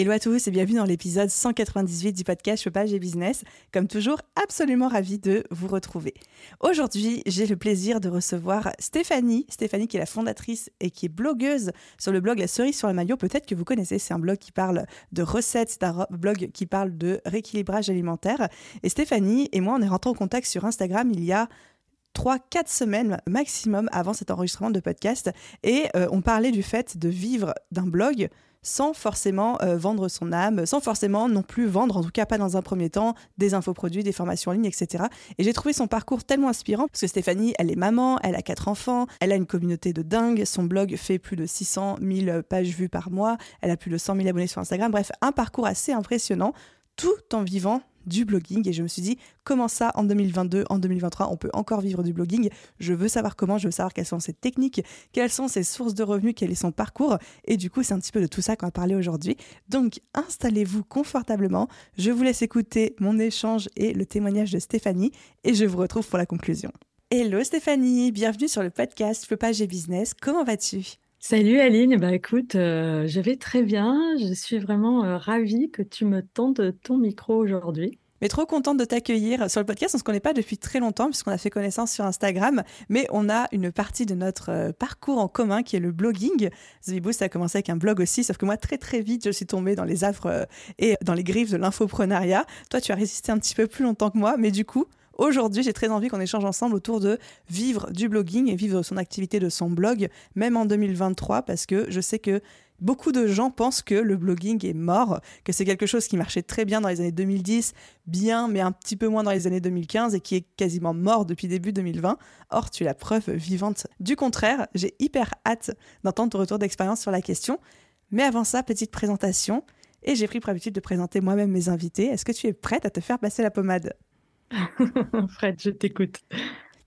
Hello à tous et bienvenue dans l'épisode 198 du podcast Chopage et Business. Comme toujours, absolument ravi de vous retrouver. Aujourd'hui, j'ai le plaisir de recevoir Stéphanie. Stéphanie qui est la fondatrice et qui est blogueuse sur le blog La Cerise sur le maillot. Peut-être que vous connaissez, c'est un blog qui parle de recettes, c'est un blog qui parle de rééquilibrage alimentaire. Et Stéphanie et moi, on est rentrés en contact sur Instagram il y a 3-4 semaines maximum avant cet enregistrement de podcast et euh, on parlait du fait de vivre d'un blog sans forcément euh, vendre son âme, sans forcément non plus vendre, en tout cas pas dans un premier temps, des infoproduits, des formations en ligne, etc. Et j'ai trouvé son parcours tellement inspirant parce que Stéphanie, elle est maman, elle a quatre enfants, elle a une communauté de dingue, son blog fait plus de 600 000 pages vues par mois, elle a plus de 100 000 abonnés sur Instagram, bref, un parcours assez impressionnant tout en vivant du blogging. Et je me suis dit comment ça en 2022, en 2023 on peut encore vivre du blogging? Je veux savoir comment, je veux savoir quelles sont ses techniques, quelles sont ses sources de revenus, quel est son parcours. Et du coup c'est un petit peu de tout ça qu'on va parler aujourd'hui. Donc installez-vous confortablement, je vous laisse écouter mon échange et le témoignage de Stéphanie. Et je vous retrouve pour la conclusion. Hello Stéphanie, bienvenue sur le podcast Flopage et Business, comment vas-tu? Salut Aline, bah écoute, euh, je vais très bien. Je suis vraiment euh, ravie que tu me tentes ton micro aujourd'hui. Mais trop contente de t'accueillir sur le podcast. On se connaît pas depuis très longtemps puisqu'on a fait connaissance sur Instagram, mais on a une partie de notre euh, parcours en commun qui est le blogging. The ça a commencé avec un blog aussi, sauf que moi très très vite je suis tombée dans les affres et dans les griffes de l'infoprenariat. Toi tu as résisté un petit peu plus longtemps que moi, mais du coup Aujourd'hui, j'ai très envie qu'on échange ensemble autour de vivre du blogging et vivre son activité de son blog, même en 2023, parce que je sais que beaucoup de gens pensent que le blogging est mort, que c'est quelque chose qui marchait très bien dans les années 2010, bien, mais un petit peu moins dans les années 2015 et qui est quasiment mort depuis début 2020. Or, tu es la preuve vivante du contraire. J'ai hyper hâte d'entendre ton retour d'expérience sur la question. Mais avant ça, petite présentation. Et j'ai pris pour habitude de présenter moi-même mes invités. Est-ce que tu es prête à te faire passer la pommade? Fred, je t'écoute.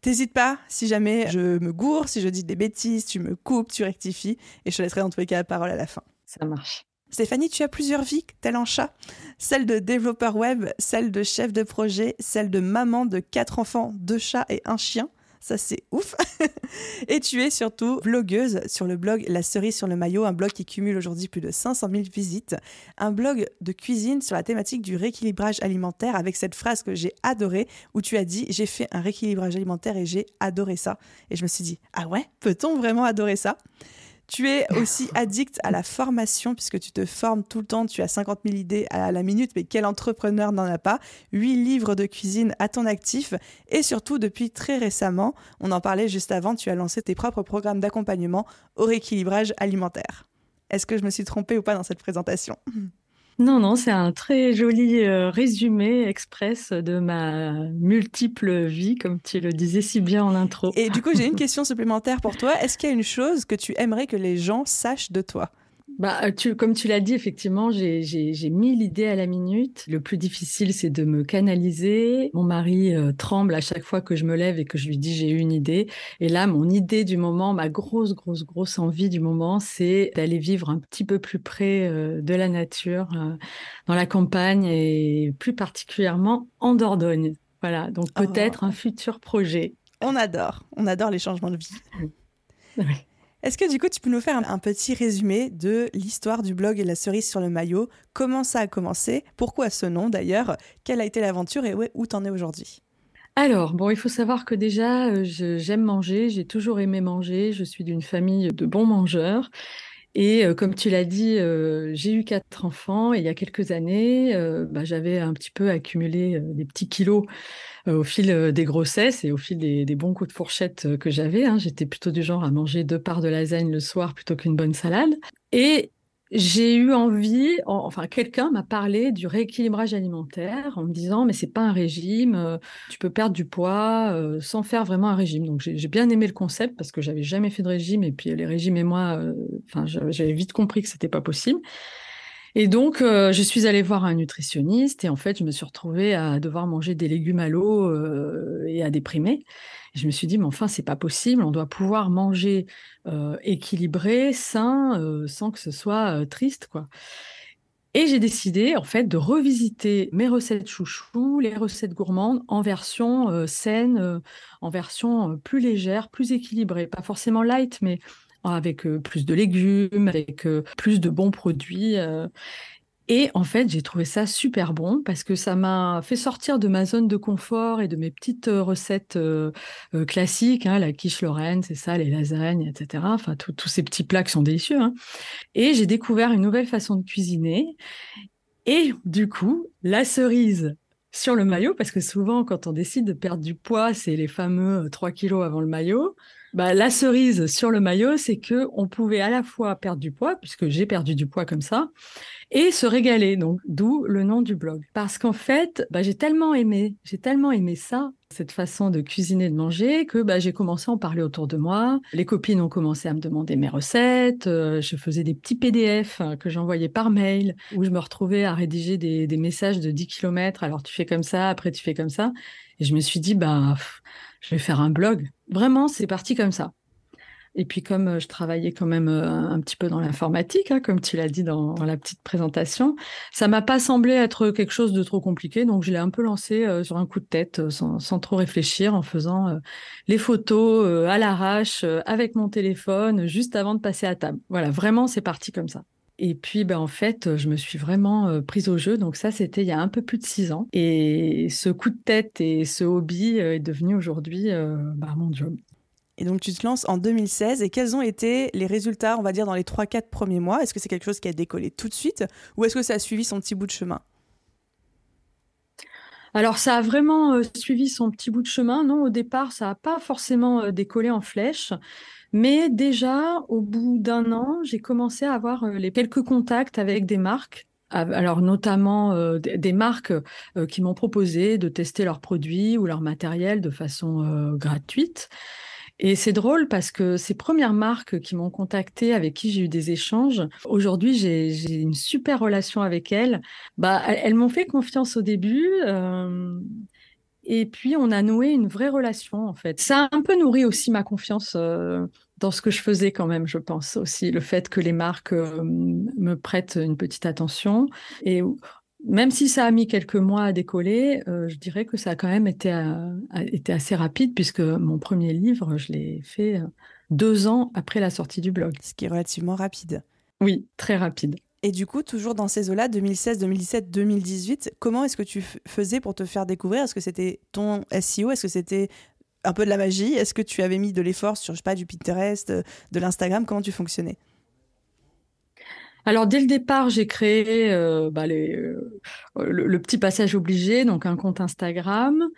T'hésites pas, si jamais je me gourre, si je dis des bêtises, tu me coupes, tu rectifies, et je te laisserai dans tous les cas la parole à la fin. Ça marche. Stéphanie, tu as plusieurs vies, tel un chat. Celle de développeur web, celle de chef de projet, celle de maman de quatre enfants, deux chats et un chien ça c'est ouf. et tu es surtout blogueuse sur le blog La cerise sur le maillot, un blog qui cumule aujourd'hui plus de 500 000 visites, un blog de cuisine sur la thématique du rééquilibrage alimentaire avec cette phrase que j'ai adorée où tu as dit j'ai fait un rééquilibrage alimentaire et j'ai adoré ça. Et je me suis dit ah ouais, peut-on vraiment adorer ça? Tu es aussi addict à la formation puisque tu te formes tout le temps, tu as 50 000 idées à la minute, mais quel entrepreneur n'en a pas? 8 livres de cuisine à ton actif et surtout depuis très récemment, on en parlait juste avant, tu as lancé tes propres programmes d'accompagnement au rééquilibrage alimentaire. Est-ce que je me suis trompée ou pas dans cette présentation? Non, non, c'est un très joli euh, résumé express de ma multiple vie, comme tu le disais si bien en intro. Et du coup, j'ai une question supplémentaire pour toi. Est-ce qu'il y a une chose que tu aimerais que les gens sachent de toi? Bah, euh, tu, comme tu l'as dit, effectivement, j'ai mis l'idée à la minute. Le plus difficile, c'est de me canaliser. Mon mari euh, tremble à chaque fois que je me lève et que je lui dis j'ai une idée. Et là, mon idée du moment, ma grosse, grosse, grosse envie du moment, c'est d'aller vivre un petit peu plus près euh, de la nature, dans la campagne et plus particulièrement en Dordogne. Voilà, donc oh. peut-être un futur projet. On adore, on adore les changements de vie. Oui. Est-ce que du coup, tu peux nous faire un, petit résumé de l'histoire du blog la cerise sur le maillot? Comment ça a commencé? Pourquoi ce nom d'ailleurs? Quelle a été l'aventure et où t'en es aujourd'hui? Alors, bon, il faut savoir que déjà, euh, j'aime manger, j'ai toujours aimé manger, je suis d'une famille de bons mangeurs. Et euh, comme tu l'as dit, euh, j'ai eu quatre enfants et il y a quelques années, bah, j'avais un petit peu accumulé des petits kilos euh, au fil euh, des grossesses et au fil des, bons coups de fourchette euh, que j'avais. Hein. J'étais plutôt du genre à manger deux parts de lasagne le soir plutôt qu'une bonne salade. Et j'ai eu envie, enfin quelqu'un m'a parlé du rééquilibrage alimentaire en me disant mais c'est pas un régime, euh, tu peux perdre du poids euh, sans faire vraiment un régime. Donc j'ai bien aimé le concept parce que j'avais jamais fait de régime et puis les régimes et moi, euh, enfin j'avais vite compris que c'était pas possible. Et donc, je suis allée voir un nutritionniste et en fait, je me suis retrouvée à devoir manger des légumes à l'eau et à déprimer je me suis dit, mais enfin, c'est pas possible, on doit pouvoir manger euh, équilibré, sain, euh, sans que ce soit euh, triste, quoi. Et j'ai décidé, en fait, de revisiter mes recettes chouchou, les recettes gourmandes, en version saine, en version plus légère, plus équilibrée. Pas forcément light, mais avec plus de légumes, avec plus de bons produits. Et en fait, j'ai trouvé ça super bon parce que ça m'a fait sortir de ma zone de confort et de mes petites euh, recettes euh, euh, classiques, hein, la quiche lorraine, c'est ça, les lasagnes, etc. Enfin, tous ces petits plats qui sont délicieux. Hein. Et j'ai découvert une nouvelle façon de cuisiner. Et du coup, la cerise sur le maillot, parce que souvent, quand on décide de perdre du poids, c'est les fameux 3 kilos avant le maillot. Bah, la cerise sur le maillot, c'est que on pouvait à la fois perdre du poids, puisque j'ai perdu du poids comme ça, et se régaler. Donc, d'où le nom du blog. Parce qu'en fait, bah, j'ai tellement aimé, j'ai tellement aimé ça, cette façon de cuisiner, de manger, que bah, j'ai commencé à en parler autour de moi. Les copines ont commencé à me demander mes recettes. Euh, je faisais des petits PDF hein, que j'envoyais par mail, où je me retrouvais à rédiger des, des messages de 10 km. Alors, tu fais comme ça, après tu fais comme ça. Et je me suis dit, bah, je vais faire un blog. Vraiment, c'est parti comme ça. Et puis comme euh, je travaillais quand même euh, un petit peu dans l'informatique, hein, comme tu l'as dit dans, la petite présentation, ça m'a pas semblé être quelque chose de trop compliqué, donc je l'ai un peu lancé euh, sur un coup de tête, sans, trop réfléchir, en faisant les photos à l'arrache avec mon téléphone, juste avant de passer à table. Voilà, vraiment, c'est parti comme ça. Et puis, ben, en fait, je me suis vraiment prise au jeu. Donc ça, c'était il y a un peu plus de six ans. Et ce coup de tête et ce hobby est devenu aujourd'hui bah, mon job. Et donc tu te lances en 2016. Et quels ont été les résultats, on va dire, dans les 3-4 premiers mois? Est-ce que c'est quelque chose qui a décollé tout de suite? Ou est-ce que ça a suivi son petit bout de chemin? Alors, ça a vraiment suivi son petit bout de chemin. Non, au départ, ça n'a pas forcément décollé en flèche. Mais déjà, au bout d'un an, j'ai commencé à avoir euh, les quelques contacts avec des marques alors notamment euh, des marques euh, qui m'ont proposé de tester leurs produits ou leur matériel de façon gratuite. Et c'est drôle parce que ces premières marques qui m'ont contacté, avec qui j'ai eu des échanges, aujourd'hui j'ai une super relation avec elles. Bah, elles, m'ont fait confiance au début. Et puis, on a noué une vraie relation, en fait. Ça a un peu nourri aussi ma confiance euh, dans ce que je faisais quand même, je pense aussi. Le fait que les marques euh, me prêtent une petite attention. Et même si ça a mis quelques mois à décoller, euh, je dirais que ça a quand même été, été assez rapide, puisque mon premier livre, je l'ai fait deux ans après la sortie du blog. Ce qui est relativement rapide. Oui, très rapide. Et du coup, toujours dans ces eaux-là, 2016, 2017, 2018, comment est-ce que tu faisais pour te faire découvrir? Est-ce que c'était ton SEO Est-ce que c'était un peu de la magie? Est-ce que tu avais mis de l'effort sur, je sais pas, du Pinterest, euh, de l'Instagram? Comment tu fonctionnais? Alors dès le départ, j'ai créé euh, bah, euh, le, petit passage obligé, donc un compte Instagram,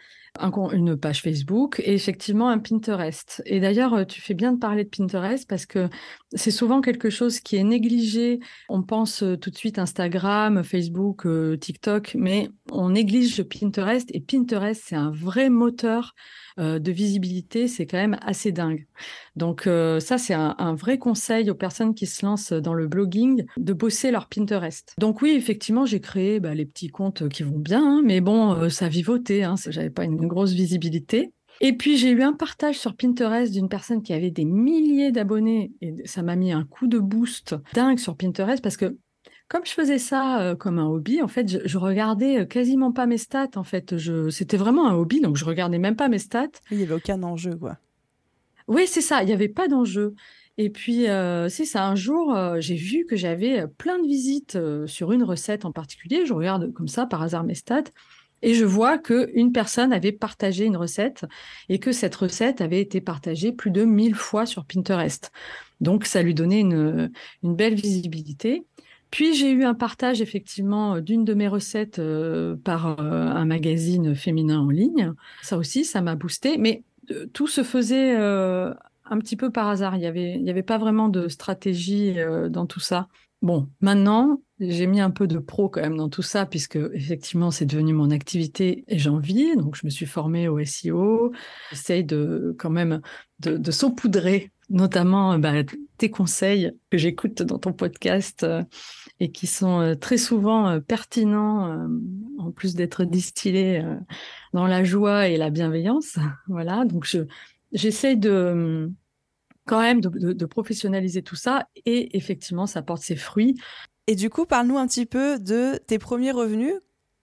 une page Facebook et effectivement un Pinterest. Et d'ailleurs, tu fais bien de parler de Pinterest parce que c'est souvent quelque chose qui est négligé. On pense euh, tout de suite Instagram, Facebook, TikTok, mais on néglige Pinterest et Pinterest, c'est un vrai moteur euh, de visibilité, c'est quand même assez dingue. Donc euh, ça, c'est un, vrai conseil aux personnes qui se lancent dans le blogging de bosser leur Pinterest. Donc oui, effectivement, j'ai créé bah, les petits comptes qui vont bien, hein, mais bon, euh, ça vivotait, hein, j'avais pas une grosse visibilité. Et puis j'ai eu un partage sur Pinterest d'une personne qui avait des milliers d'abonnés et ça m'a mis un coup de boost dingue sur Pinterest parce que comme je faisais ça euh, comme un hobby, en fait, je, regardais euh, quasiment pas mes stats. En fait, je, c'était vraiment un hobby, donc je regardais même pas mes stats. Il n'y avait aucun enjeu, quoi. Oui, c'est ça. Il n'y avait pas d'enjeu. Et puis, euh, c'est ça. Un jour, j'ai vu que j'avais plein de visites sur une recette en particulier. Je regarde comme ça par hasard mes stats. Et je vois qu'une personne avait partagé une recette et que cette recette avait été partagée plus de 1000 fois sur Pinterest. Donc, ça lui donnait une, une belle visibilité. Puis j'ai eu un partage effectivement d'une de mes recettes euh, par euh, un magazine féminin en ligne. Ça aussi, ça m'a boosté. Mais euh, tout se faisait un petit peu par hasard. Il n'y avait, y avait pas vraiment de stratégie dans tout ça. Bon, maintenant, j'ai mis un peu de pro quand même dans tout ça, puisque effectivement, c'est devenu mon activité et j'en vis. Donc, je me suis formée au SEO. J'essaye de quand même de, saupoudrer, notamment bah, tes conseils que j'écoute dans ton podcast euh, et qui sont euh, très souvent euh, pertinents, en plus d'être distillés dans la joie et la bienveillance. Voilà. Donc, je, j'essaye de quand même de, professionnaliser tout ça et effectivement, ça porte ses fruits. Et du coup, parle-nous un petit peu de tes premiers revenus.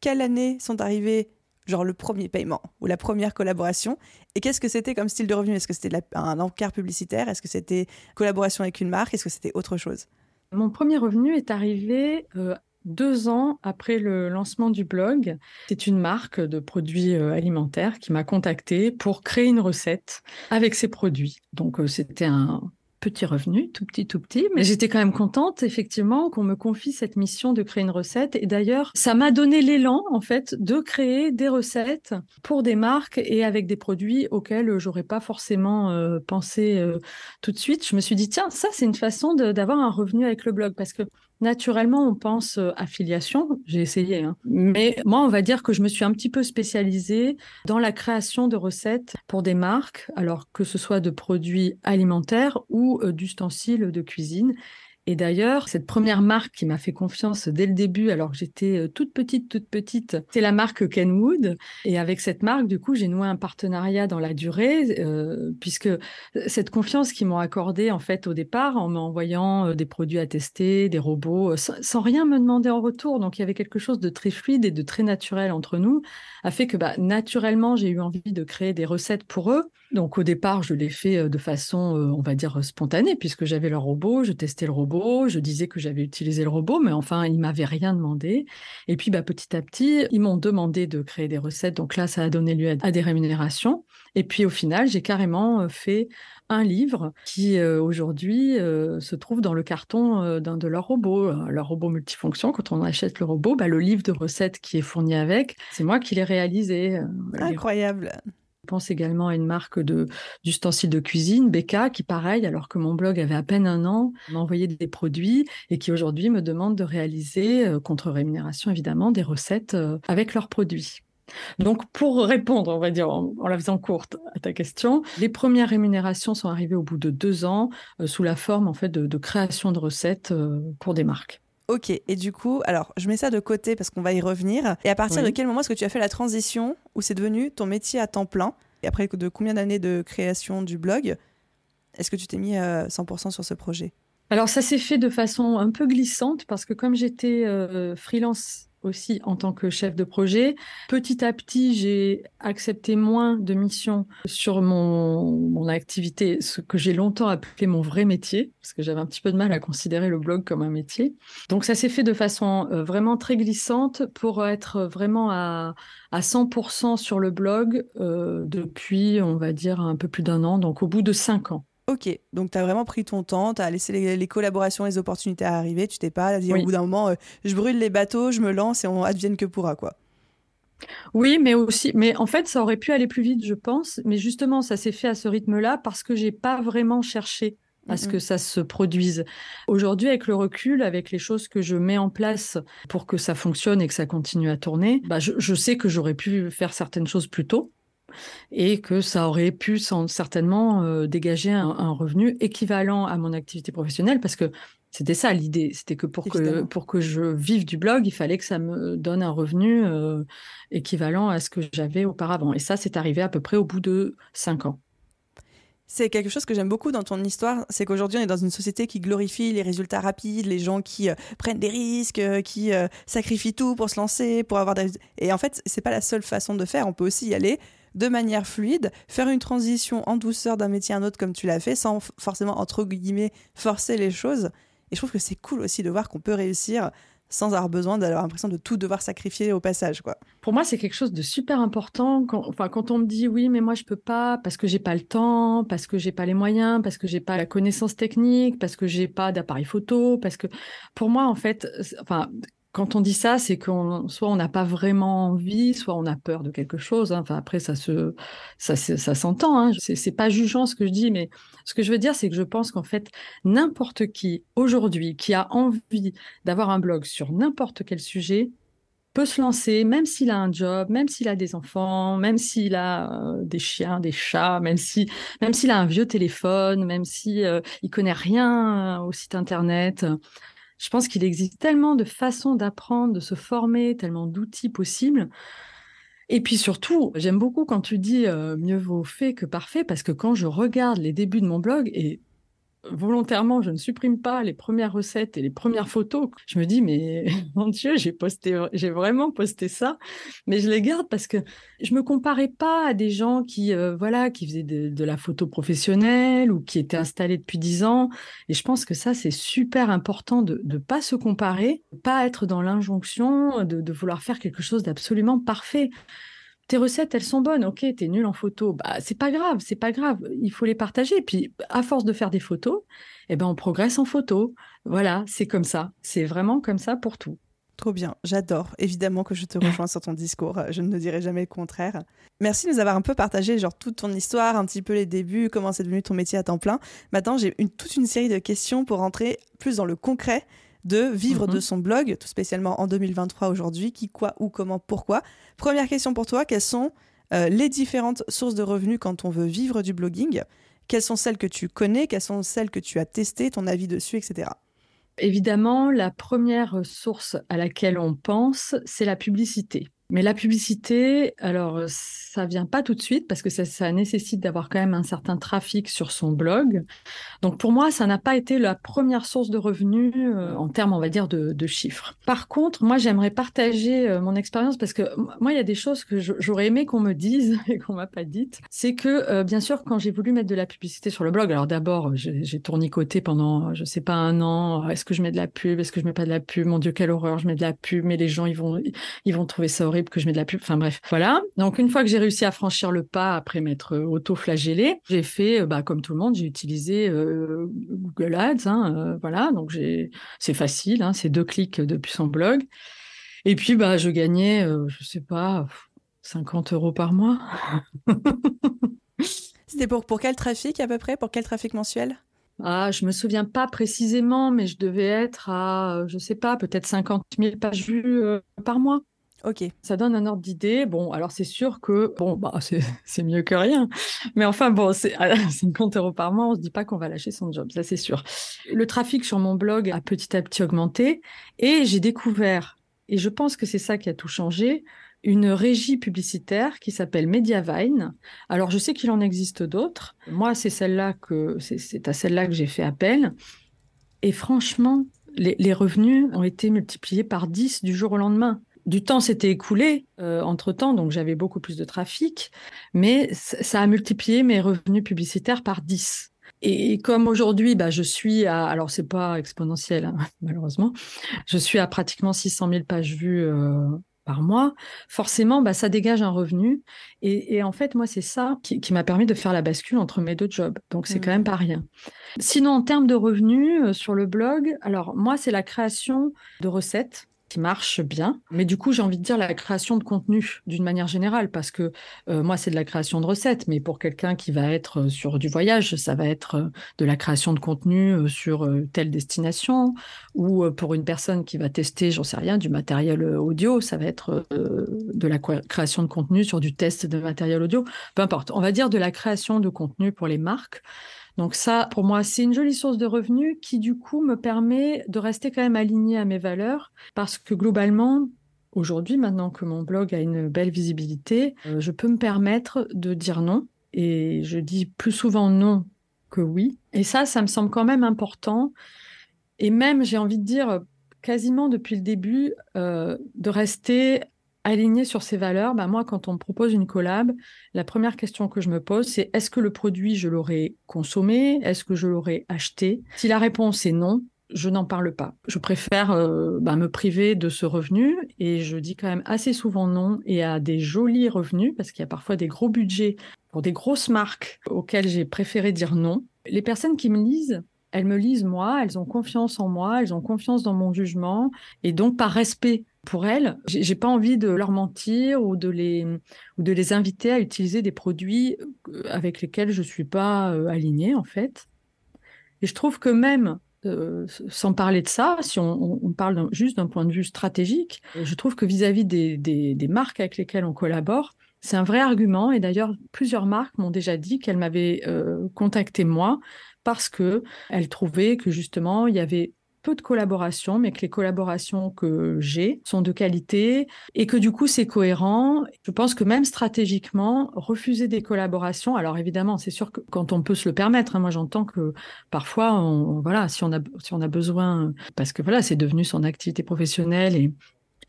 Quelle année sont arrivés, genre le premier paiement ou la première collaboration? Et qu'est-ce que c'était comme style de revenu? Est-ce que c'était un encart publicitaire? Est-ce que c'était collaboration avec une marque? Est-ce que c'était autre chose? Mon premier revenu est arrivé euh, deux ans après le lancement du blog. C'est une marque de produits euh, alimentaires qui m'a contacté pour créer une recette avec ses produits. Donc euh, c'était un petit revenu, tout petit, tout petit, mais j'étais quand même contente, effectivement, qu'on me confie cette mission de créer une recette. Et d'ailleurs, ça m'a donné l'élan, en fait, de créer des recettes pour des marques et avec des produits auxquels j'aurais pas forcément euh, pensé tout de suite. Je me suis dit, tiens, ça, c'est une façon d'avoir un revenu avec le blog parce que Naturellement, on pense euh, affiliation. J'ai essayé. Hein. Mais moi, on va dire que je me suis un petit peu spécialisée dans la création de recettes pour des marques, alors que ce soit de produits alimentaires ou euh, d'ustensiles de cuisine. Et d'ailleurs, cette première marque qui m'a fait confiance dès le début, alors que j'étais euh, toute petite, toute petite, c'est la marque Kenwood. Et avec cette marque, du coup, j'ai noué un partenariat dans la durée, euh, puisque cette confiance qu'ils m'ont accordée en fait au départ, en m'envoyant euh, des produits à tester, des robots, sans, rien me demander en retour, donc il y avait quelque chose de très fluide et de très naturel entre nous, a fait que bah, naturellement, j'ai eu envie de créer des recettes pour eux. Donc au départ, je l'ai fait de façon, on va dire, spontanée, puisque j'avais leur robot, je testais le robot je disais que j'avais utilisé le robot, mais enfin, ils m'avaient rien demandé. Et puis, bah, petit à petit, ils m'ont demandé de créer des recettes. Donc là, ça a donné lieu à, des rémunérations. Et puis, au final, j'ai carrément euh, fait un livre qui euh, aujourd'hui euh, se trouve dans le carton d'un de leurs robots, leur robot multifonction. Quand on achète le robot, bah, le livre de recettes qui est fourni avec, c'est moi qui l'ai réalisé. Incroyable. Je pense également à une marque d'ustensiles de, cuisine, Becca, qui pareil, alors que mon blog avait à peine un an, m'a envoyé des produits et qui aujourd'hui me demande de réaliser, euh, contre rémunération évidemment, des recettes euh, avec leurs produits. Donc, pour répondre, on va dire, en, la faisant courte à ta question, les premières rémunérations sont arrivées au bout de deux ans euh, sous la forme en fait de création de recettes pour des marques. Ok, et du coup, alors je mets ça de côté parce qu'on va y revenir. Et à partir de quel moment est-ce que tu as fait la transition où c'est devenu ton métier à temps plein? Et après de combien d'années de création du blog, est-ce que tu t'es mis à 100% sur ce projet? Alors ça s'est fait de façon un peu glissante parce que comme j'étais euh, freelance aussi en tant que chef de projet. Petit à petit, j'ai accepté moins de missions sur mon, mon activité, ce que j'ai longtemps appelé mon vrai métier, parce que j'avais un petit peu de mal à considérer le blog comme un métier. Donc ça s'est fait de façon euh, vraiment très glissante pour être vraiment à, à 100% sur le blog euh, depuis, on va dire, un peu plus d'un an, donc au bout de cinq ans. Ok, donc tu as vraiment pris ton temps, tu as laissé les, collaborations, les opportunités arriver, tu t'es pas dit au bout d'un moment, euh, je brûle les bateaux, je me lance et on advienne que pourra, quoi. Oui, mais aussi, mais en fait, ça aurait pu aller plus vite, je pense, mais justement, ça s'est fait à ce rythme-là parce que j'ai pas vraiment cherché à ce que ça se produise. Aujourd'hui, avec le recul, avec les choses que je mets en place pour que ça fonctionne et que ça continue à tourner, bah je, je sais que j'aurais pu faire certaines choses plus tôt et que ça aurait pu certainement euh, dégager un, revenu équivalent à mon activité professionnelle parce que c'était ça l'idée, c'était que pour que pour que je vive du blog, il fallait que ça me donne un revenu euh, équivalent à ce que j'avais auparavant. Et ça, c'est arrivé à peu près au bout de cinq ans. C'est quelque chose que j'aime beaucoup dans ton histoire, c'est qu'aujourd'hui on est dans une société qui glorifie les résultats rapides, les gens qui euh, prennent des risques, qui sacrifient tout pour se lancer, pour avoir des... Et en fait, c'est pas la seule façon de faire. On peut aussi y aller de manière fluide, faire une transition en douceur d'un métier à un autre comme tu l'as fait, sans forcément, entre guillemets, forcer les choses. Et je trouve que c'est cool aussi de voir qu'on peut réussir sans avoir besoin d'avoir l'impression de tout devoir sacrifier au passage quoi. Pour moi, c'est quelque chose de super important quand enfin quand on me dit oui, mais moi je peux pas parce que j'ai pas le temps, parce que j'ai pas les moyens, parce que j'ai pas la connaissance technique, parce que j'ai pas d'appareil photo, parce que pour moi en fait enfin quand on dit ça, c'est qu'on soit on n'a pas vraiment envie, soit on a peur de quelque chose. Hein. Enfin, après, ça ça, s'entend. Hein. C'est pas jugeant ce que je dis, mais ce que je veux dire, c'est que je pense qu'en fait, n'importe qui aujourd'hui qui a envie d'avoir un blog sur n'importe quel sujet peut se lancer, même s'il a un job, même s'il a des enfants, même s'il a euh, des chiens, des chats, même si, même s'il a un vieux téléphone, même si euh, il connaît rien au site internet. Je pense qu'il existe tellement de façons d'apprendre, de se former, tellement d'outils possibles. Et puis surtout, j'aime beaucoup quand tu dis euh, mieux vaut fait que parfait, parce que quand je regarde les débuts de mon blog, et volontairement, je ne supprime pas les premières recettes et les premières photos. Je me dis, mais mon Dieu, j'ai posté, j'ai vraiment posté ça, mais je les garde parce que je me comparais pas à des gens qui, euh, voilà, qui faisaient de, la photo professionnelle ou qui étaient installés depuis dix ans. Et je pense que ça, c'est super important de ne pas se comparer, pas être dans l'injonction de, de vouloir faire quelque chose d'absolument parfait tes recettes, elles sont bonnes. Ok, t'es nul en photo. Bah, c'est pas grave, c'est pas grave. Il faut les partager. Et puis, à force de faire des photos, eh ben, on progresse en photo. Voilà, c'est comme ça. C'est vraiment comme ça pour tout. Trop bien, j'adore. Évidemment que je te rejoins sur ton discours, je ne dirai jamais le contraire. Merci de nous avoir un peu partagé genre toute ton histoire, un petit peu les débuts, comment c'est devenu ton métier à temps plein. Maintenant, j'ai une, toute une série de questions pour rentrer plus dans le concret de vivre de mhm. son blog, tout spécialement en 2023 aujourd'hui, qui, quoi, où, comment, pourquoi. Première question pour toi, quelles sont euh, les différentes sources de revenus quand on veut vivre du blogging? Quelles sont celles que tu connais? Quelles sont celles que tu as testées Ton avis dessus, etc. Évidemment, la première source à laquelle on pense, c'est la publicité. Mais la publicité, alors ça vient pas tout de suite parce que ça, nécessite d'avoir quand même un certain trafic sur son blog. Donc pour moi, ça n'a pas été la première source de revenus euh, en termes, on va dire, de, chiffres. Par contre, moi, j'aimerais partager euh, mon expérience parce que moi, il y a des choses que j'aurais aimé qu'on me dise et qu'on m'a pas dites. C'est que euh, bien sûr, quand j'ai voulu mettre de la publicité sur le blog, alors d'abord, j'ai tournicoté pendant, je sais pas, un an. Est-ce que je mets de la pub? Est-ce que je mets pas de la pub? Mon Dieu, quelle horreur Je mets de la pub, mais les gens, ils vont, ils vont trouver ça horrible que je mets de la pub. Enfin bref, voilà. Donc une fois que j'ai réussi à franchir le pas après m'être euh, auto-flagellé, j'ai fait, euh, bah, comme tout le monde, j'ai utilisé euh, Google Ads. Hein, voilà, donc j'ai, c'est facile, hein, c'est deux clics depuis son blog. Et puis bah, je gagnais, je sais pas, 50 euros par mois. C'était pour, pour quel trafic à peu près? Pour quel trafic mensuel? Ah, je me souviens pas précisément, mais je devais être à, je sais pas, peut-être 50 000 pages vues par mois. Ok. Ça donne un ordre d'idée. Bon, alors c'est sûr que bon, bah c'est mieux que rien. Mais enfin bon, c'est à 50 euros par mois, on se dit pas qu'on va lâcher son job, ça c'est sûr. Le trafic sur mon blog a petit à petit augmenté et j'ai découvert, et je pense que c'est ça qui a tout changé, une régie publicitaire qui s'appelle Mediavine. Alors je sais qu'il en existe d'autres. Moi, c'est celle-là que c'est à celle-là que j'ai fait appel. Et franchement, les, les revenus ont été multipliés par 10 du jour au lendemain du temps s'était écoulé euh, entre-temps, donc j'avais beaucoup plus de trafic, mais ça a multiplié mes revenus publicitaires par 10. Et comme aujourd'hui, bah, je suis à, alors c'est pas exponentiel hein, malheureusement, je suis à pratiquement 600 000 pages vues euh, par mois, forcément, bah, ça dégage un revenu. Et, en fait, moi, c'est ça qui, m'a permis de faire la bascule entre mes deux jobs. Donc, c'est quand même pas rien. Sinon, en termes de revenus euh, sur le blog, alors moi, c'est la création de recettes qui marche bien. Mais du coup, j'ai envie de dire la création de contenu d'une manière générale, parce que euh, moi, c'est de la création de recettes, mais pour quelqu'un qui va être euh, sur du voyage, ça va être euh, de la création de contenu sur telle destination, ou pour une personne qui va tester, j'en sais rien, du matériel audio, ça va être de la création de contenu sur du test de matériel audio. Peu importe, on va dire de la création de contenu pour les marques. Donc ça, pour moi, c'est une jolie source de revenus qui, du coup, me permet de rester quand même aligné à mes valeurs parce que globalement, aujourd'hui, maintenant que mon blog a une belle visibilité, euh, je peux me permettre de dire non. Et je dis plus souvent non que oui. Et ça, ça me semble quand même important. Et même, j'ai envie de dire, quasiment depuis le début, euh, de rester aligné sur ces valeurs, bah moi, quand on me propose une collab, la première question que je me pose, c'est est-ce que le produit, je l'aurais consommé? Est-ce que je l'aurais acheté? Si la réponse est non, je n'en parle pas. Je préfère euh, bah, me priver de ce revenu et je dis quand même assez souvent non et à des jolis revenus parce qu'il y a parfois des gros budgets pour des grosses marques auxquelles j'ai préféré dire non. Les personnes qui me lisent elles me lisent moi, elles ont confiance en moi, elles ont confiance dans mon jugement, et donc par respect pour elles, j'ai pas envie de leur mentir ou de les ou de les inviter à utiliser des produits euh, avec lesquels je suis pas euh, alignée en fait. Et je trouve que même euh, sans parler de ça, si on, parle juste d'un point de vue stratégique, je trouve que vis-à-vis des, des, marques avec lesquelles on collabore, c'est un vrai argument. Et d'ailleurs, plusieurs marques m'ont déjà dit qu'elles m'avaient contacté moi parce que elles trouvaient que justement il y avait peu de collaborations, mais que les collaborations que j'ai sont de qualité et que du coup c'est cohérent. Je pense que même stratégiquement, refuser des collaborations, alors évidemment, c'est sûr que quand on peut se le permettre, hein, moi j'entends que parfois, voilà, si on a si on a besoin, parce que voilà, c'est devenu son activité professionnelle et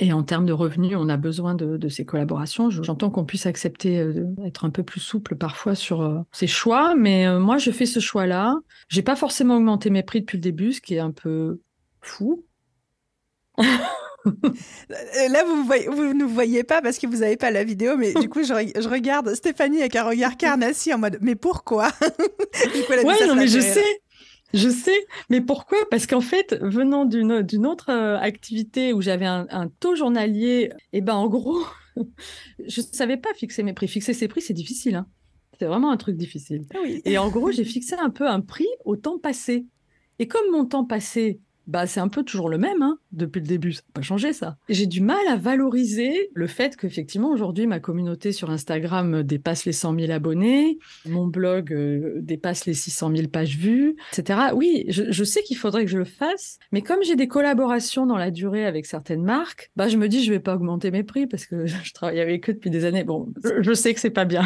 et en termes de revenus, on a besoin de, ces collaborations. J'entends qu'on puisse accepter euh, d'être un peu plus souple parfois sur euh, ces choix, mais euh, moi, je fais ce choix-là. J'ai pas forcément augmenté mes prix depuis le début, ce qui est un peu fou. Là, vous, vous ne voyez pas parce que vous n'avez pas la vidéo, mais du coup, je, regarde Stéphanie avec un regard carnassier en mode Mais pourquoi? Oui, non, mais je sais. Je sais, mais pourquoi? Parce qu'en fait, venant d'une autre euh, activité où j'avais un, taux journalier, et eh ben en gros, je ne savais pas fixer mes prix. Fixer ses prix, c'est difficile. Hein. C'est vraiment un truc difficile. Ah et en gros, j'ai fixé un peu un prix au temps passé. Et comme mon temps passé, bah, c'est un peu toujours le même hein, depuis le début. Ça n'a pas changé ça. J'ai du mal à valoriser le fait qu'effectivement aujourd'hui ma communauté sur Instagram dépasse les 100 000 abonnés, mon blog euh, dépasse les 600 000 pages vues, etc. Oui, je, sais qu'il faudrait que je le fasse, mais comme j'ai des collaborations dans la durée avec certaines marques, bah je me dis je vais pas augmenter mes prix parce que je travaille avec eux depuis des années. Bon, je, je sais que c'est pas bien.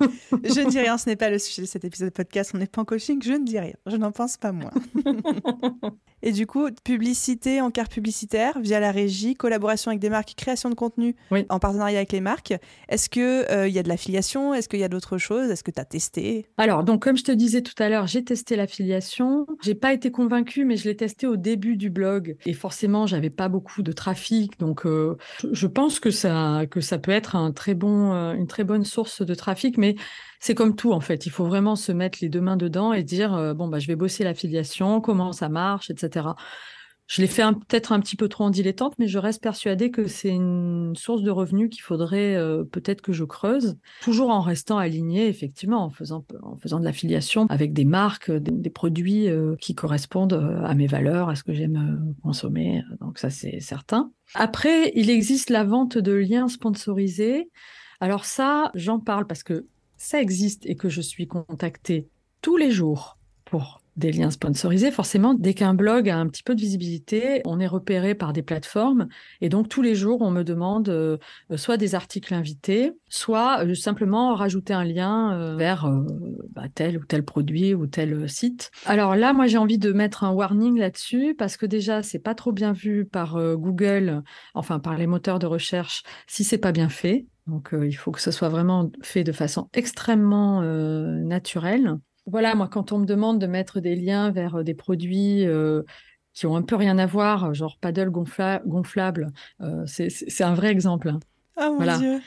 Je ne dis rien, ce n'est pas le sujet de cet épisode de podcast, on n'est pas en coaching, je ne dis rien, je n'en pense pas moins. Et du coup, publicité en carte publicitaire via la régie, collaboration avec des marques, création de contenu en partenariat avec les marques. Est-ce qu'il euh, il y a de l'affiliation? Est-ce qu'il y a d'autres choses? Est-ce que tu as testé? Alors, donc comme je te disais tout à l'heure, j'ai testé l'affiliation. J'ai pas été convaincue, mais je l'ai testé au début du blog. Et forcément, j'avais pas beaucoup de trafic. Donc, euh, je pense que ça, que ça peut être un très bon, euh, une très bonne source de trafic. Mais c'est comme tout en fait. Il faut vraiment se mettre les deux mains dedans et dire euh, bon bah je vais bosser l'affiliation, comment ça marche, etc. Je l'ai fait peut-être un petit peu trop en dilettante, mais je reste persuadée que c'est une source de revenus qu'il faudrait euh, peut-être que je creuse, toujours en restant aligné, effectivement, en faisant, en faisant de l'affiliation avec des marques, des, produits euh, qui correspondent à mes valeurs, à ce que j'aime consommer. Donc ça, c'est certain. Après, il existe la vente de liens sponsorisés. Alors ça, j'en parle parce que ça existe et que je suis contactée tous les jours pour des liens sponsorisés, forcément, dès qu'un blog a un petit peu de visibilité, on est repéré par des plateformes. Et donc, tous les jours, on me demande euh, soit des articles invités, soit euh, simplement rajouter un lien euh, vers bah, tel ou tel produit ou tel site. Alors là, moi, j'ai envie de mettre un warning là-dessus parce que déjà, c'est pas trop bien vu par Google, enfin, par les moteurs de recherche, si c'est pas bien fait. Donc, il faut que ce soit vraiment fait de façon extrêmement naturelle voilà, moi, quand on me demande de mettre des liens vers euh, des produits euh, qui ont un peu rien à voir, genre paddle gonflable, euh, c'est un vrai exemple. Hein. Ah mon voilà. Dieu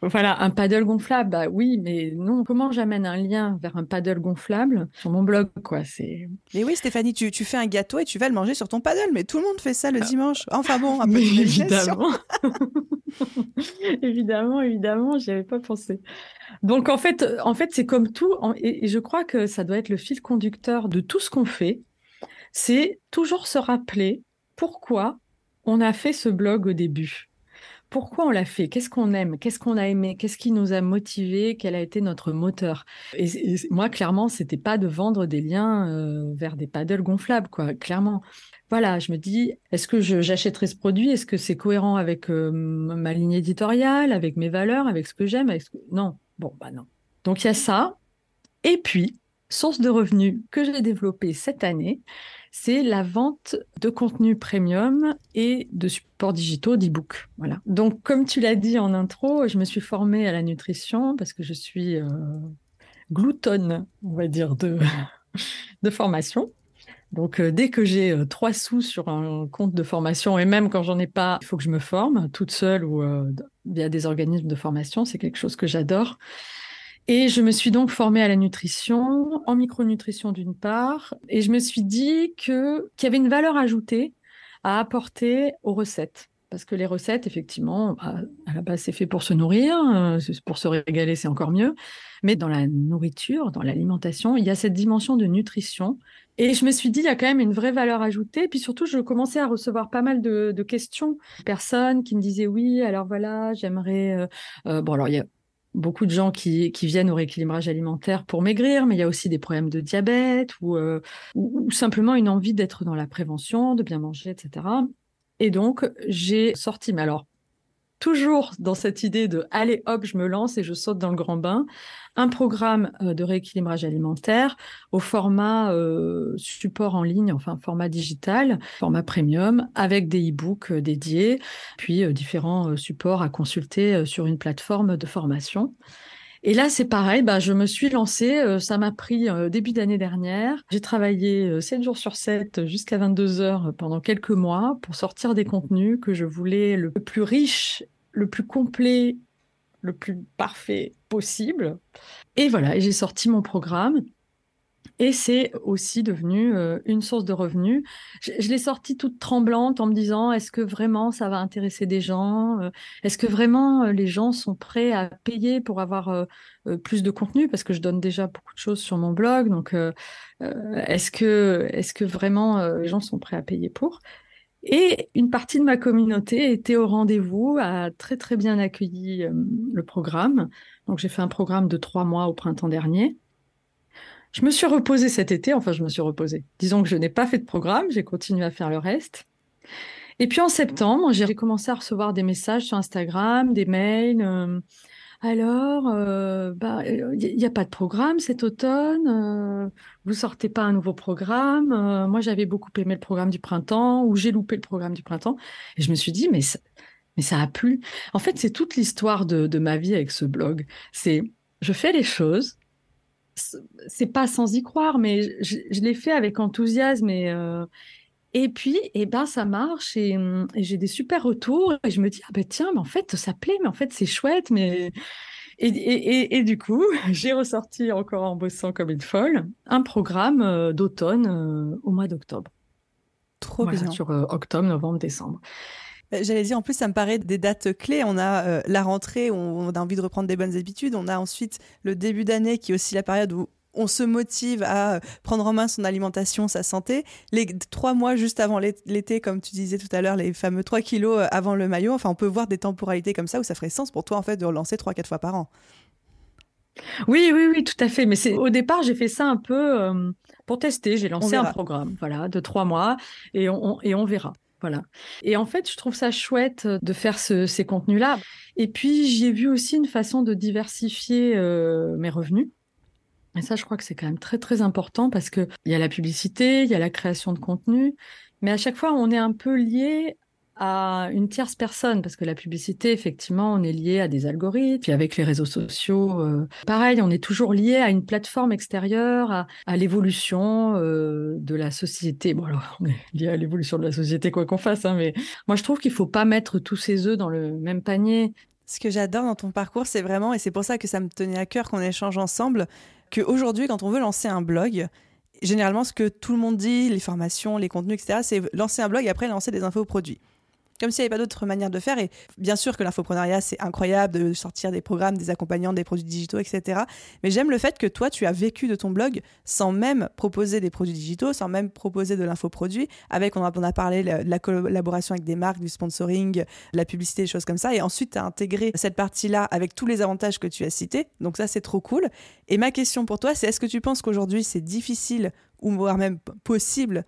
voilà, un paddle gonflable, bah oui, mais non, comment j'amène un lien vers un paddle gonflable sur mon blog, quoi, c'est... Mais oui, Stéphanie, tu, fais un gâteau et tu vas le manger sur ton paddle, mais tout le monde fait ça le ah. dimanche. Enfin bon, un peu Évidemment, évidemment, évidemment, j'y avais pas pensé. Donc en fait, en fait, c'est comme tout, et je crois que ça doit être le fil conducteur de tout ce qu'on fait, c'est toujours se rappeler pourquoi on a fait ce blog au début. Pourquoi on l'a fait? Qu'est-ce qu'on aime? Qu'est-ce qu'on a aimé? Qu'est-ce qui nous a motivés? Quel a été notre moteur? Et, moi, clairement, c'était pas de vendre des liens euh, vers des paddles gonflables, quoi. Clairement. Voilà, je me dis, est-ce que j'achèterai ce produit? Est-ce que c'est cohérent avec euh, ma ligne éditoriale, avec mes valeurs, avec ce que j'aime Non, Bon, bah non. Donc il y a ça. Et puis, source de revenus que j'ai développée cette année, c'est la vente de contenu premium et de supports digitaux d'e-book. Voilà. Donc, comme tu l'as dit en intro, je me suis formée à la nutrition parce que je suis euh, gloutonne, on va dire, de, formation. Donc, euh, dès que j'ai euh, trois sous sur un compte de formation, et même quand j'en ai pas, il faut que je me forme toute seule ou via des organismes de formation. C'est quelque chose que j'adore. Et je me suis donc formée à la nutrition, en micronutrition d'une part, et je me suis dit qu'il y avait une valeur ajoutée à apporter aux recettes. Parce que les recettes, effectivement, bah, à la base, c'est fait pour se nourrir, euh, pour se régaler, c'est encore mieux. Mais dans la nourriture, dans l'alimentation, il y a cette dimension de nutrition. Et je me suis dit, il y a quand même une vraie valeur ajoutée. Et puis surtout, je commençais à recevoir pas mal de, questions. Personnes qui me disaient, oui, alors voilà, j'aimerais... Euh, euh, bon, alors, il y a beaucoup de gens qui, viennent au rééquilibrage alimentaire pour maigrir, mais il y a aussi des problèmes de diabète ou, euh, ou, simplement une envie d'être dans la prévention, de bien manger, etc. Et donc, j'ai sorti, mais alors, toujours dans cette idée de allez hop, je me lance et je saute dans le grand bain, un programme euh, de rééquilibrage alimentaire au format euh, support en ligne, enfin format digital, format premium, avec des e-books euh, dédiés, puis différents supports à consulter sur une plateforme de formation. Et là, c'est pareil, bah, je me suis lancée, ça m'a pris début d'année dernière. J'ai travaillé 7 jours sur 7 jusqu'à 22 heures pendant quelques mois pour sortir des contenus que je voulais le plus riche, le plus complet le plus parfait possible. Et voilà, j'ai sorti mon programme. Et c'est aussi devenu euh, une source de revenus. Je, l'ai sorti toute tremblante en me disant est-ce que vraiment ça va intéresser des gens euh, Est-ce que vraiment euh, les gens sont prêts à payer pour avoir plus de contenu? Parce que je donne déjà beaucoup de choses sur mon blog. Donc, est-ce que, que vraiment les gens sont prêts à payer pour? Et une partie de ma communauté était au rendez-vous, a très très bien accueilli le programme. Donc j'ai fait un programme de trois mois au printemps dernier. Je me suis reposée cet été, enfin je me suis reposée. Disons que je n'ai pas fait de programme, j'ai continué à faire le reste. Et puis en septembre, j'ai commencé à recevoir des messages sur Instagram, des mails. Euh, alors, euh, bah, il n'y a pas de programme cet automne. Euh, vous sortez pas un nouveau programme. Euh, moi, j'avais beaucoup aimé le programme du printemps, ou j'ai loupé le programme du printemps. Et je me suis dit, mais ça, mais ça a plu. En fait, c'est toute l'histoire de, ma vie avec ce blog. C'est, je fais les choses. C'est pas sans y croire, mais je, je l'ai fait avec enthousiasme et, et puis, eh ben, ça marche et, j'ai des super retours. Et je me dis, ah ben tiens, mais en fait, ça plaît, mais en fait, c'est chouette. Mais... Et, du coup, j'ai ressorti encore en bossant comme une folle un programme euh, d'automne euh, au mois d'octobre. Trop bien. Sur euh, octobre, novembre, décembre. J'allais dire, en plus, ça me paraît des dates clés. On a la rentrée où on a envie de reprendre des bonnes habitudes. On a ensuite le début d'année qui est aussi la période où on se motive à prendre en main son alimentation, sa santé. Les trois mois juste avant l'été, comme tu disais tout à l'heure, les fameux trois kilos euh, avant le maillot, enfin, on peut voir des temporalités comme ça où ça ferait sens pour toi, en fait, de relancer trois, quatre fois par an. Oui, oui, oui, tout à fait. Mais c'est au départ, j'ai fait ça un peu euh, pour tester. J'ai lancé un programme, voilà, de trois mois, et on, et on verra. Voilà. Et en fait, je trouve ça chouette de faire ces contenus-là. Et puis, j'ai vu aussi une façon de diversifier euh, mes revenus. Et ça, je crois que c'est quand même très, très important parce qu'il y a la publicité, il y a la création de contenu, mais à chaque fois, on est un peu lié à une tierce personne, parce que la publicité, effectivement, on est lié à des algorithmes, puis avec les réseaux sociaux, euh, pareil, on est toujours lié à une plateforme extérieure, à, l'évolution euh, de la société. Bon, alors, on est lié à l'évolution de la société, quoi qu'on fasse, hein, mais moi, je trouve qu'il ne faut pas mettre tous ses œufs dans le même panier. Ce que j'adore dans ton parcours, c'est vraiment, et c'est pour ça que ça me tenait à cœur qu'on échange ensemble, qu'aujourd'hui, quand on veut lancer un blog, généralement, ce que tout le monde dit, les formations, les contenus, etc., c'est lancer un blog et après lancer des infos produits comme s'il n'y avait pas d'autre manière de faire. Et bien sûr que l'infoprenariat, c'est incroyable de sortir des programmes, des accompagnants, des produits digitaux, etc. Mais j'aime le fait que toi, tu as vécu de ton blog sans même proposer des produits digitaux, sans même proposer de l'infoproduit, avec, on a, parlé de la collaboration avec des marques, du sponsoring, la publicité, des choses comme ça. Et ensuite, tu as intégré cette partie-là avec tous les avantages que tu as cités. Donc ça, c'est trop cool. Et ma question pour toi, c'est est-ce que tu penses qu'aujourd'hui, c'est difficile ou voire même possible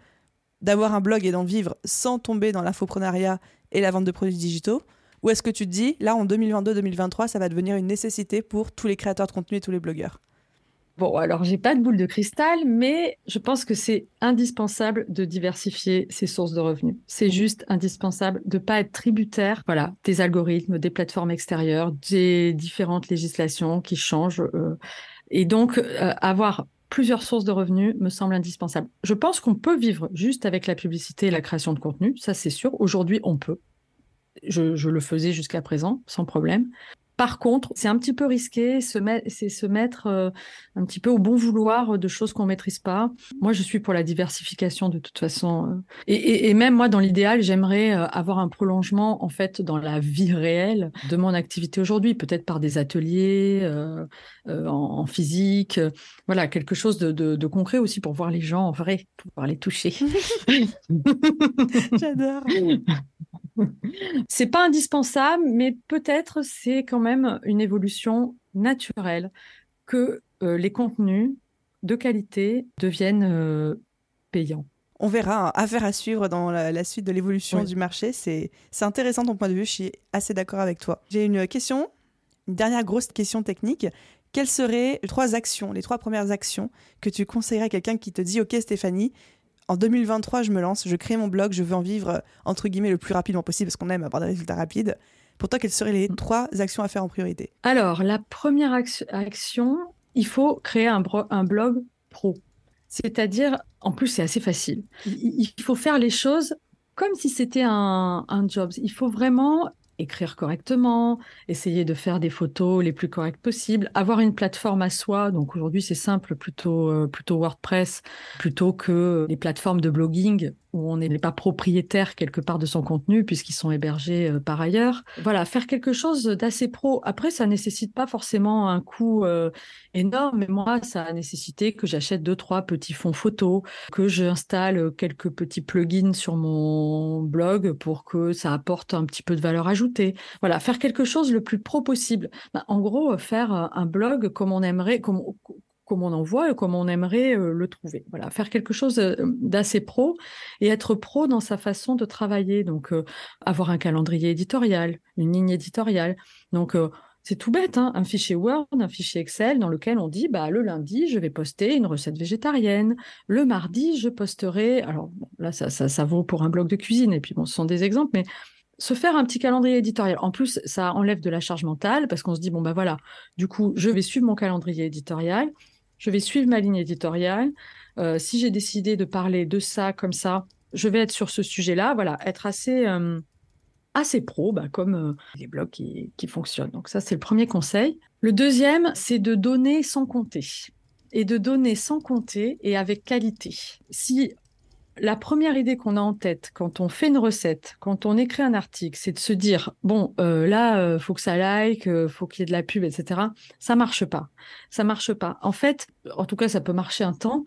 d'avoir un blog et d'en vivre sans tomber dans l'infoprenariat et la vente de produits digitaux Ou est-ce que tu te dis, là, en 2022-2023, ça va devenir une nécessité pour tous les créateurs de contenu et tous les blogueurs? Bon, alors j'ai pas de boule de cristal, mais je pense que c'est indispensable de diversifier ses sources de revenus. C'est juste indispensable de pas être tributaire, voilà, des algorithmes, des plateformes extérieures, des différentes législations qui changent. Euh, et donc euh, avoir plusieurs sources de revenus me semble indispensable. Je pense qu'on peut vivre juste avec la publicité et la création de contenu, ça c'est sûr. Aujourd'hui, on peut. Je, le faisais jusqu'à présent, sans problème. Par contre, c'est un petit peu risqué, c'est se mettre euh, un petit peu au bon vouloir de choses qu'on maîtrise pas. Moi, je suis pour la diversification de toute façon. Euh. Et, même moi, dans l'idéal, j'aimerais euh, avoir un prolongement en fait dans la vie réelle de mon activité aujourd'hui, peut-être par des ateliers en, physique, voilà, quelque chose de, de, concret aussi pour voir les gens en vrai, pour pouvoir les toucher. J'adore. c'est pas indispensable, mais peut-être c'est quand même une évolution naturelle que euh, les contenus de qualité deviennent euh, payants. On verra, hein. affaire à suivre dans la, suite de l'évolution du marché. C'est intéressant ton point de vue, je suis assez d'accord avec toi. J'ai une question, une dernière grosse question technique. Quelles seraient les trois actions, les trois premières actions que tu conseillerais à quelqu'un qui te dit Ok Stéphanie, en 2023, je me lance, je crée mon blog, je veux en vivre, euh, entre guillemets, le plus rapidement possible parce qu'on aime avoir des résultats rapides. Pour toi, quelles seraient les mm. trois actions à faire en priorité? Alors, la première action, il faut créer un, un blog pro. C'est-à-dire, en plus, c'est assez facile. Il, faut faire les choses comme si c'était un, un job. Il faut vraiment écrire correctement, essayer de faire des photos les plus correctes possibles, avoir une plateforme à soi. Donc aujourd'hui, c'est simple, plutôt, euh, plutôt WordPress, plutôt que les plateformes de blogging où on n'est pas propriétaire quelque part de son contenu puisqu'ils sont hébergés euh, par ailleurs. Voilà, faire quelque chose d'assez pro. Après, ça nécessite pas forcément un coût euh, énorme, mais moi, ça a nécessité que j'achète deux, trois petits fonds photos, que j'installe quelques petits plugins sur mon blog pour que ça apporte un petit peu de valeur ajoutée. Voilà, faire quelque chose le plus pro possible. Bah, en gros, faire un blog comme on aimerait, comme, on en voit et comme on aimerait euh, le trouver. Voilà, faire quelque chose euh, d'assez pro et être pro dans sa façon de travailler. Donc, euh, avoir un calendrier éditorial, une ligne éditoriale. Donc, c'est tout bête, hein, un fichier Word, un fichier Excel dans lequel on dit bah, le lundi, je vais poster une recette végétarienne. Le mardi, je posterai. Alors là, ça, ça, ça, vaut pour un blog de cuisine. Et puis, bon, ce sont des exemples, mais se faire un petit calendrier éditorial. En plus, ça enlève de la charge mentale parce qu'on se dit bon, bah voilà, du coup, je vais suivre mon calendrier éditorial je vais suivre ma ligne éditoriale. Euh, si j'ai décidé de parler de ça comme ça, je vais être sur ce sujet-là. Voilà, être assez, euh, assez pro, bah, comme euh, les blogs qui, qui fonctionnent. Donc ça, c'est le premier conseil. Le deuxième, c'est de donner sans compter. Et de donner sans compter et avec qualité. Si la première idée qu'on a en tête quand on fait une recette, quand on écrit un article, c'est de se dire bon euh, là euh, faut que ça like, euh, faut qu'il y ait de la pub, etc. Ça marche pas, ça marche pas. En fait, en tout cas, ça peut marcher un temps,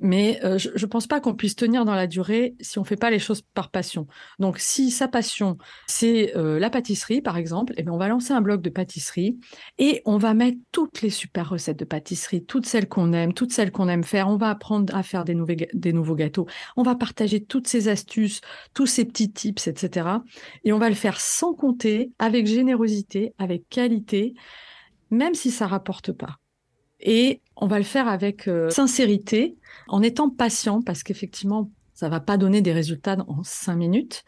mais euh, je ne pense pas qu'on puisse tenir dans la durée si on ne fait pas les choses par passion. Donc, si sa passion, c'est euh, la pâtisserie, par exemple, eh bien, on va lancer un blog de pâtisserie et on va mettre toutes les super recettes de pâtisserie, toutes celles qu'on aime, toutes celles qu'on aime faire. On va apprendre à faire des, des nouveaux gâteaux. On va partager toutes ces astuces, tous ces petits tips, etc. Et on va le faire sans compter, avec générosité, avec qualité, même si ça rapporte pas. Et on va le faire avec euh, sincérité, en étant patient, parce qu'effectivement, ça va pas donner des résultats en cinq minutes,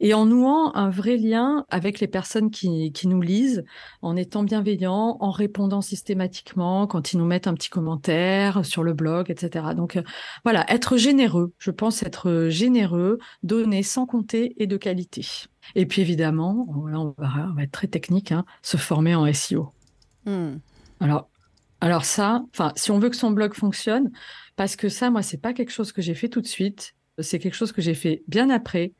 et en nouant un vrai lien avec les personnes qui, qui nous lisent, en étant bienveillant, en répondant systématiquement quand ils nous mettent un petit commentaire sur le blog, etc. Donc euh, voilà, être généreux, je pense être généreux, donner sans compter et de qualité. Et puis évidemment, là on va, être très technique, hein, se former en SEO. Hmm. Alors alors ça, enfin, si on veut que son blog fonctionne, parce que ça, moi, c'est pas quelque chose que j'ai fait tout de suite. C'est quelque chose que j'ai fait bien après.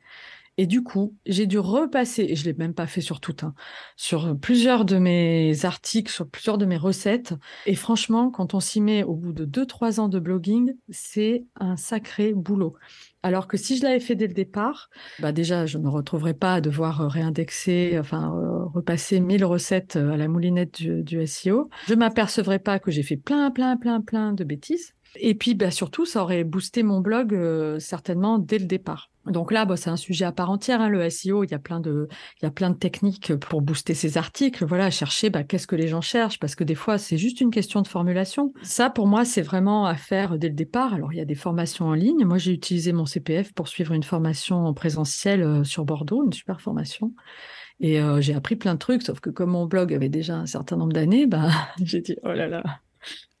Et du coup, j'ai dû repasser, et je l'ai même pas fait sur tout, hein, sur plusieurs de mes articles, sur plusieurs de mes recettes. Et franchement, quand on s'y met au bout de 2-3 ans de blogging, c'est un sacré boulot. Alors que si je l'avais fait dès le départ, bah déjà, je ne me retrouverais pas à devoir euh, réindexer, enfin, euh, repasser 1000 recettes euh, à la moulinette du, SEO. Je m'apercevrais pas que j'ai fait plein, plein, plein, plein de bêtises. Et puis, bah, surtout, ça aurait boosté mon blog certainement dès le départ. Donc là, bah, c'est un sujet à part entière, hein, le SEO. Il y a plein de, il y a plein de techniques pour booster ces articles. Voilà, chercher bah, qu'est-ce que les gens cherchent, parce que des fois, c'est juste une question de formulation. Ça, pour moi, c'est vraiment à faire dès le départ. Alors, il y a des formations en ligne. Moi, j'ai utilisé mon CPF pour suivre une formation en présentiel euh, sur Bordeaux, une super formation. Et euh, j'ai appris plein de trucs, sauf que comme mon blog avait déjà un certain nombre d'années, bah, j'ai dit, oh là là,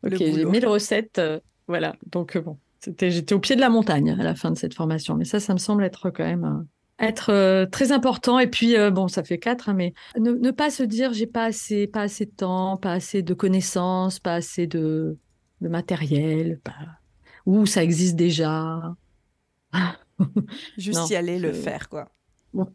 ok, j'ai mis les recettes. Euh, voilà, donc bon. J'étais au pied de la montagne à la fin de cette formation, mais ça, ça me semble être quand même être euh, très important et puis euh, bon ça fait quatre hein, mais ne, pas se dire j'ai pas assez pas assez de temps pas assez de connaissances pas assez de, de matériel ou ça existe déjà juste y aller le faire quoi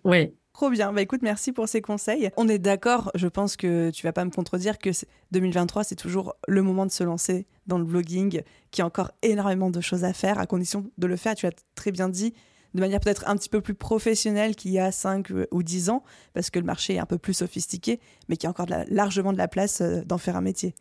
oui Trop bien. Bah écoute, merci pour ces conseils. On est d'accord, je pense que tu vas pas me contredire que 2023, c'est toujours le moment de se lancer dans le blogging, qui a encore énormément de choses à faire, à condition de le faire. Tu as très bien dit, de manière peut-être un petit peu plus professionnelle qu'il y a 5 ou 10 ans, parce que le marché est un peu plus sophistiqué, mais qu'il y a encore largement de la place euh, d'en faire un métier.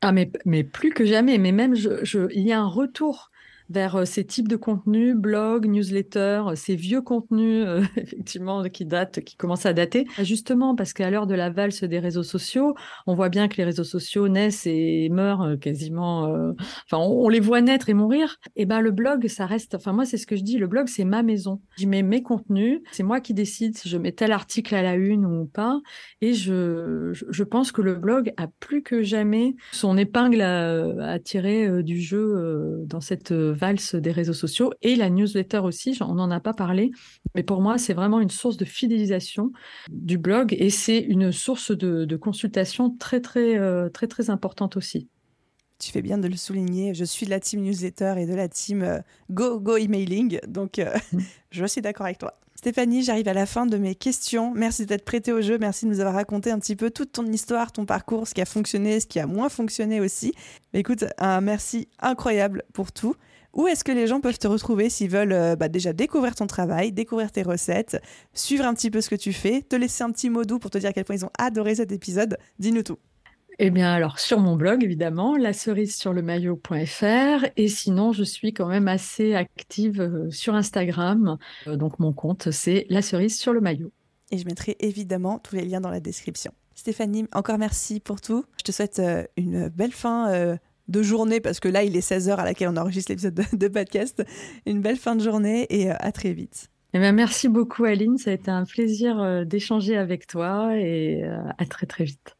Ah, mais, mais plus que jamais, mais même je, il y a un retour vers euh, ces types de contenus, blogs, newsletters, euh, ces vieux contenus euh, effectivement qui datent, qui commencent à dater. Justement parce qu'à l'heure de la valse des réseaux sociaux, on voit bien que les réseaux sociaux naissent et meurent quasiment. enfin, on, les voit naître et mourir. Et ben le blog, ça reste. Enfin moi, c'est ce que je dis. Le blog, c'est ma maison. J'y mets mes contenus. C'est moi qui décide si je mets tel article à la une ou pas. Et je, je pense que le blog a plus que jamais son épingle à, à tirer du jeu dans cette valse des réseaux sociaux et la newsletter aussi, on n'en a pas parlé, mais pour moi, c'est vraiment une source de fidélisation du blog et c'est une source de, consultation très, très, euh, très, très importante aussi. Tu fais bien de le souligner. Je suis de la team newsletter et de la team euh, Go Go Emailing, donc euh, mm. je suis d'accord avec toi. Stéphanie, j'arrive à la fin de mes questions. Merci d'être prêtée au jeu. Merci de nous avoir raconté un petit peu toute ton histoire, ton parcours, ce qui a fonctionné, ce qui a moins fonctionné aussi. écoute, un merci incroyable pour tout. Où est-ce que les gens peuvent te retrouver s'ils veulent euh, bah, déjà découvrir ton travail, découvrir tes recettes, suivre un petit peu ce que tu fais, te laisser un petit mot doux pour te dire à quel point ils ont adoré cet épisode Dis-nous tout. Eh bien, alors, sur mon blog, évidemment, la cerise sur le maillot.fr. Et sinon, je suis quand même assez active euh, sur Instagram. Euh, donc, mon compte, c'est la cerise sur le maillot. Et je mettrai évidemment tous les liens dans la description. Stéphanie, encore merci pour tout. Je te souhaite une belle fin de journée, parce que là, il est 16h à laquelle on enregistre l'épisode de, podcast. Une belle fin de journée et euh, à très vite. Eh bien, merci beaucoup, Aline. Ça a été un plaisir euh, d'échanger avec toi et euh, à très, très vite.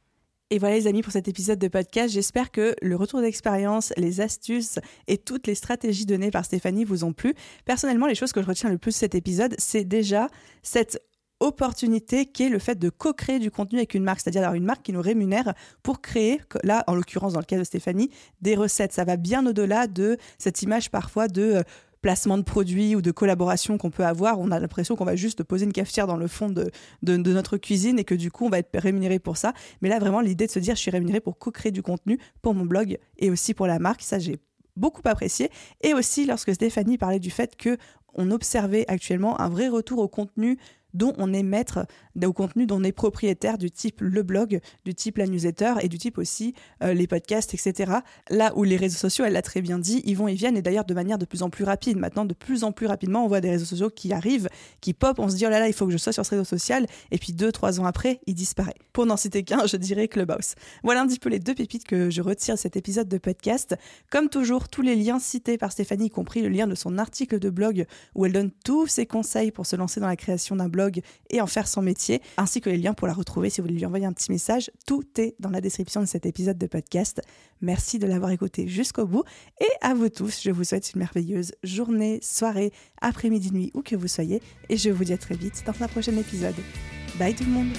Et voilà les amis pour cet épisode de podcast. J'espère que le retour d'expérience, les astuces et toutes les stratégies données par Stéphanie vous ont plu. Personnellement, les choses que je retiens le plus de cet épisode, c'est déjà cette opportunité qui est le fait de co-créer du contenu avec une marque, c'est-à-dire d'avoir une marque qui nous rémunère pour créer, là en l'occurrence dans le cas de Stéphanie, des recettes. Ça va bien au-delà de cette image parfois de euh, placement de produits ou de collaboration qu'on peut avoir. On a l'impression qu'on va juste poser une cafetière dans le fond de, notre cuisine et que du coup on va être rémunéré pour ça. Mais là vraiment l'idée de se dire je suis rémunéré pour co-créer du contenu pour mon blog et aussi pour la marque, ça j'ai beaucoup apprécié. Et aussi lorsque Stéphanie parlait du fait que on observait actuellement un vrai retour au contenu dont on est maître au contenu dont on est propriétaire du type le blog, du type la newsletter et du type aussi euh, les podcasts, etc. Là où les réseaux sociaux, elle l'a très bien dit, ils vont et viennent et d'ailleurs de manière de plus en plus rapide. Maintenant, de plus en plus rapidement, on voit des réseaux sociaux qui arrivent, qui pop, on se dit oh là là, il faut que je sois sur ce réseau social et puis deux, trois ans après, il disparaît. Pour n'en citer qu'un, je dirais Clubhouse. Voilà un petit peu les deux pépites que je retire de cet épisode de podcast. Comme toujours, tous les liens cités par Stéphanie, y compris le lien de son article de blog où elle donne tous ses conseils pour se lancer dans la création d'un blog et en faire son métier ainsi que les liens pour la retrouver si vous voulez lui envoyer un petit message. Tout est dans la description de cet épisode de podcast. Merci de l'avoir écouté jusqu'au bout et à vous tous, je vous souhaite une merveilleuse journée, soirée, après-midi, nuit, où que vous soyez et je vous dis à très vite dans un prochain épisode. Bye tout le monde